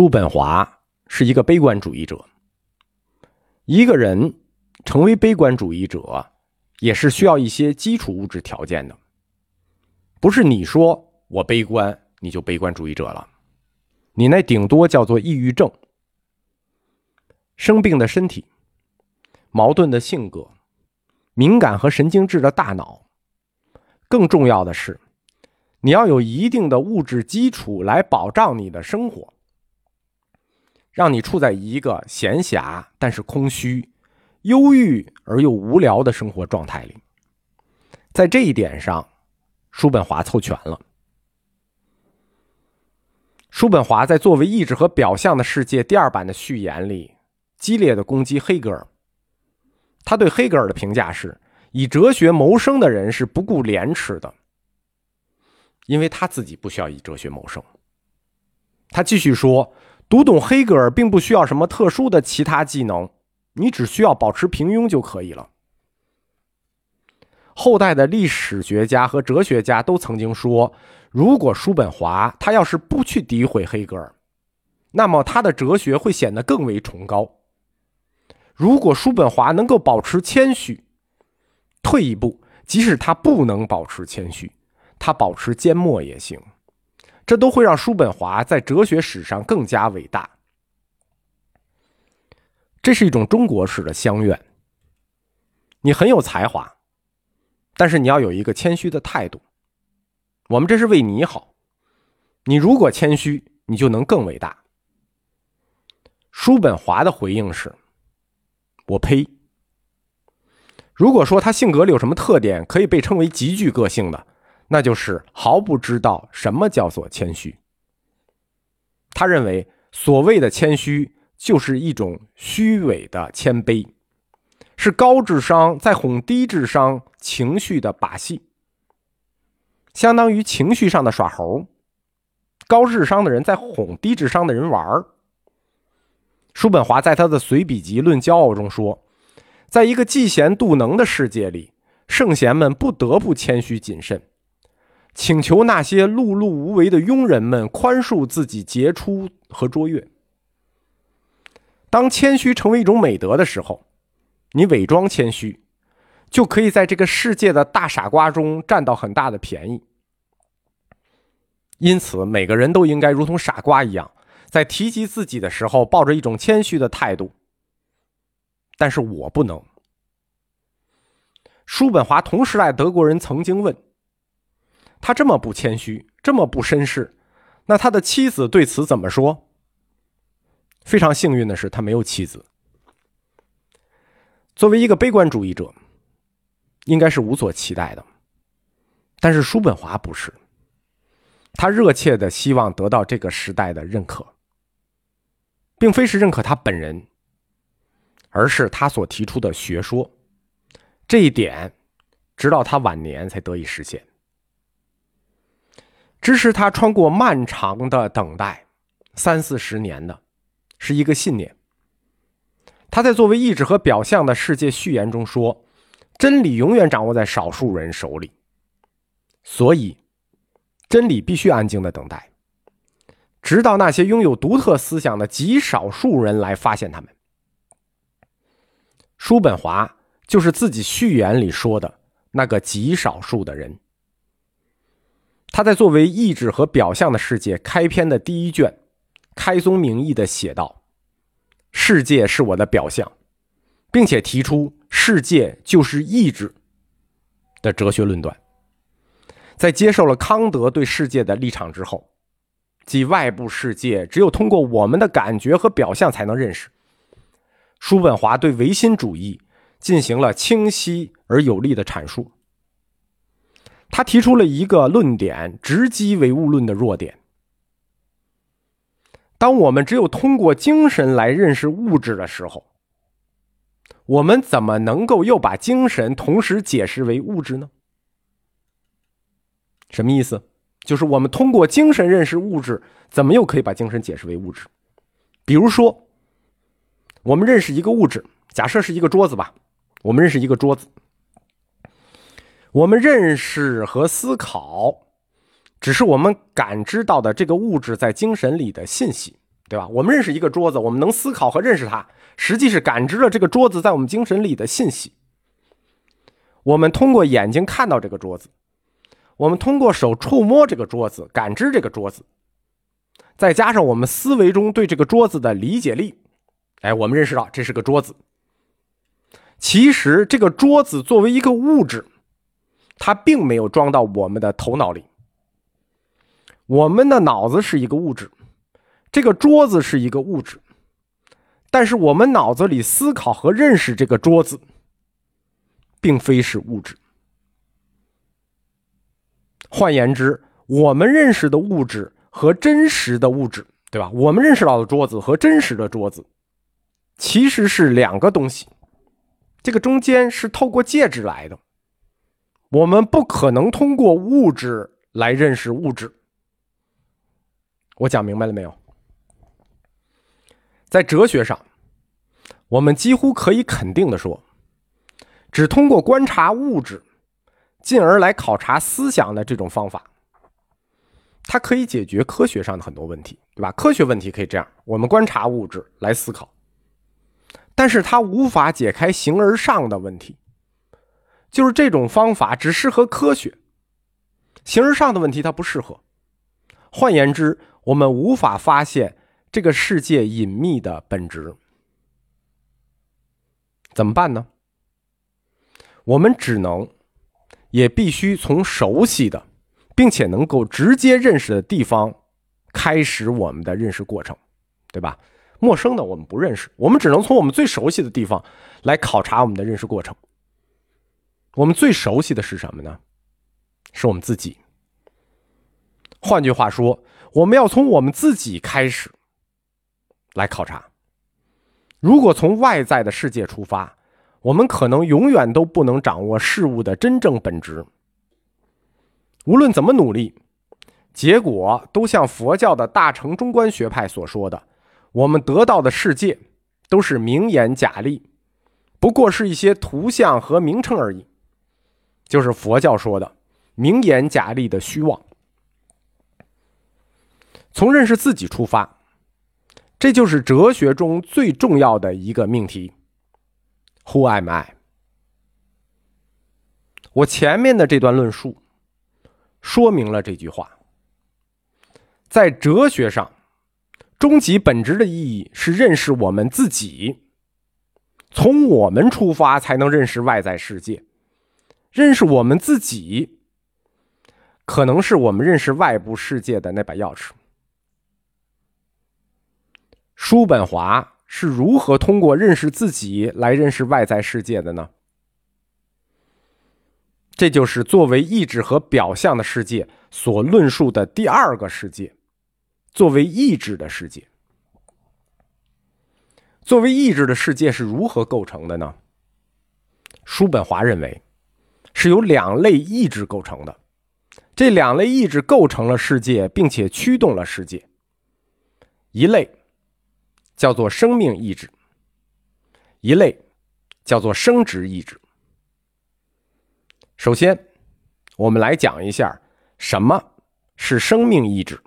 叔本华是一个悲观主义者。一个人成为悲观主义者，也是需要一些基础物质条件的。不是你说我悲观，你就悲观主义者了。你那顶多叫做抑郁症。生病的身体，矛盾的性格，敏感和神经质的大脑，更重要的是，你要有一定的物质基础来保障你的生活。让你处在一个闲暇但是空虚、忧郁而又无聊的生活状态里，在这一点上，叔本华凑全了。叔本华在作为意志和表象的世界第二版的序言里，激烈的攻击黑格尔。他对黑格尔的评价是：以哲学谋生的人是不顾廉耻的，因为他自己不需要以哲学谋生。他继续说。读懂黑格尔并不需要什么特殊的其他技能，你只需要保持平庸就可以了。后代的历史学家和哲学家都曾经说，如果叔本华他要是不去诋毁黑格尔，那么他的哲学会显得更为崇高。如果叔本华能够保持谦虚，退一步，即使他不能保持谦虚，他保持缄默也行。这都会让叔本华在哲学史上更加伟大。这是一种中国式的相愿。你很有才华，但是你要有一个谦虚的态度。我们这是为你好。你如果谦虚，你就能更伟大。叔本华的回应是：“我呸！”如果说他性格里有什么特点可以被称为极具个性的？那就是毫不知道什么叫做谦虚。他认为，所谓的谦虚就是一种虚伪的谦卑，是高智商在哄低智商情绪的把戏，相当于情绪上的耍猴。高智商的人在哄低智商的人玩儿。叔本华在他的随笔集《论骄傲》中说，在一个嫉贤妒能的世界里，圣贤们不得不谦虚谨慎。请求那些碌碌无为的庸人们宽恕自己杰出和卓越。当谦虚成为一种美德的时候，你伪装谦虚，就可以在这个世界的大傻瓜中占到很大的便宜。因此，每个人都应该如同傻瓜一样，在提及自己的时候，抱着一种谦虚的态度。但是我不能。叔本华同时代德国人曾经问。他这么不谦虚，这么不绅士，那他的妻子对此怎么说？非常幸运的是，他没有妻子。作为一个悲观主义者，应该是无所期待的。但是叔本华不是，他热切的希望得到这个时代的认可，并非是认可他本人，而是他所提出的学说。这一点，直到他晚年才得以实现。支持他穿过漫长的等待，三四十年的，是一个信念。他在作为意志和表象的世界序言中说：“真理永远掌握在少数人手里，所以真理必须安静的等待，直到那些拥有独特思想的极少数人来发现他们。”叔本华就是自己序言里说的那个极少数的人。他在作为意志和表象的世界开篇的第一卷，开宗明义的写道：“世界是我的表象，并且提出世界就是意志的哲学论断。”在接受了康德对世界的立场之后，即外部世界只有通过我们的感觉和表象才能认识。叔本华对唯心主义进行了清晰而有力的阐述。他提出了一个论点，直击唯物论的弱点。当我们只有通过精神来认识物质的时候，我们怎么能够又把精神同时解释为物质呢？什么意思？就是我们通过精神认识物质，怎么又可以把精神解释为物质？比如说，我们认识一个物质，假设是一个桌子吧，我们认识一个桌子。我们认识和思考，只是我们感知到的这个物质在精神里的信息，对吧？我们认识一个桌子，我们能思考和认识它，实际是感知了这个桌子在我们精神里的信息。我们通过眼睛看到这个桌子，我们通过手触摸这个桌子，感知这个桌子，再加上我们思维中对这个桌子的理解力，哎，我们认识到这是个桌子。其实这个桌子作为一个物质，它并没有装到我们的头脑里。我们的脑子是一个物质，这个桌子是一个物质，但是我们脑子里思考和认识这个桌子，并非是物质。换言之，我们认识的物质和真实的物质，对吧？我们认识到的桌子和真实的桌子，其实是两个东西。这个中间是透过介质来的，我们不可能通过物质来认识物质。我讲明白了没有？在哲学上，我们几乎可以肯定的说，只通过观察物质，进而来考察思想的这种方法，它可以解决科学上的很多问题，对吧？科学问题可以这样，我们观察物质来思考，但是它无法解开形而上的问题，就是这种方法只适合科学，形而上的问题它不适合。换言之，我们无法发现这个世界隐秘的本质，怎么办呢？我们只能，也必须从熟悉的，并且能够直接认识的地方开始我们的认识过程，对吧？陌生的我们不认识，我们只能从我们最熟悉的地方来考察我们的认识过程。我们最熟悉的是什么呢？是我们自己。换句话说。我们要从我们自己开始来考察。如果从外在的世界出发，我们可能永远都不能掌握事物的真正本质。无论怎么努力，结果都像佛教的大乘中观学派所说的：我们得到的世界都是名言假立，不过是一些图像和名称而已。就是佛教说的名言假立的虚妄。从认识自己出发，这就是哲学中最重要的一个命题。Who am I？我前面的这段论述说明了这句话。在哲学上，终极本质的意义是认识我们自己，从我们出发才能认识外在世界。认识我们自己，可能是我们认识外部世界的那把钥匙。叔本华是如何通过认识自己来认识外在世界的呢？这就是作为意志和表象的世界所论述的第二个世界——作为意志的世界。作为意志的世界是如何构成的呢？叔本华认为，是由两类意志构成的。这两类意志构成了世界，并且驱动了世界。一类。叫做生命意志，一类叫做生殖意志。首先，我们来讲一下什么是生命意志。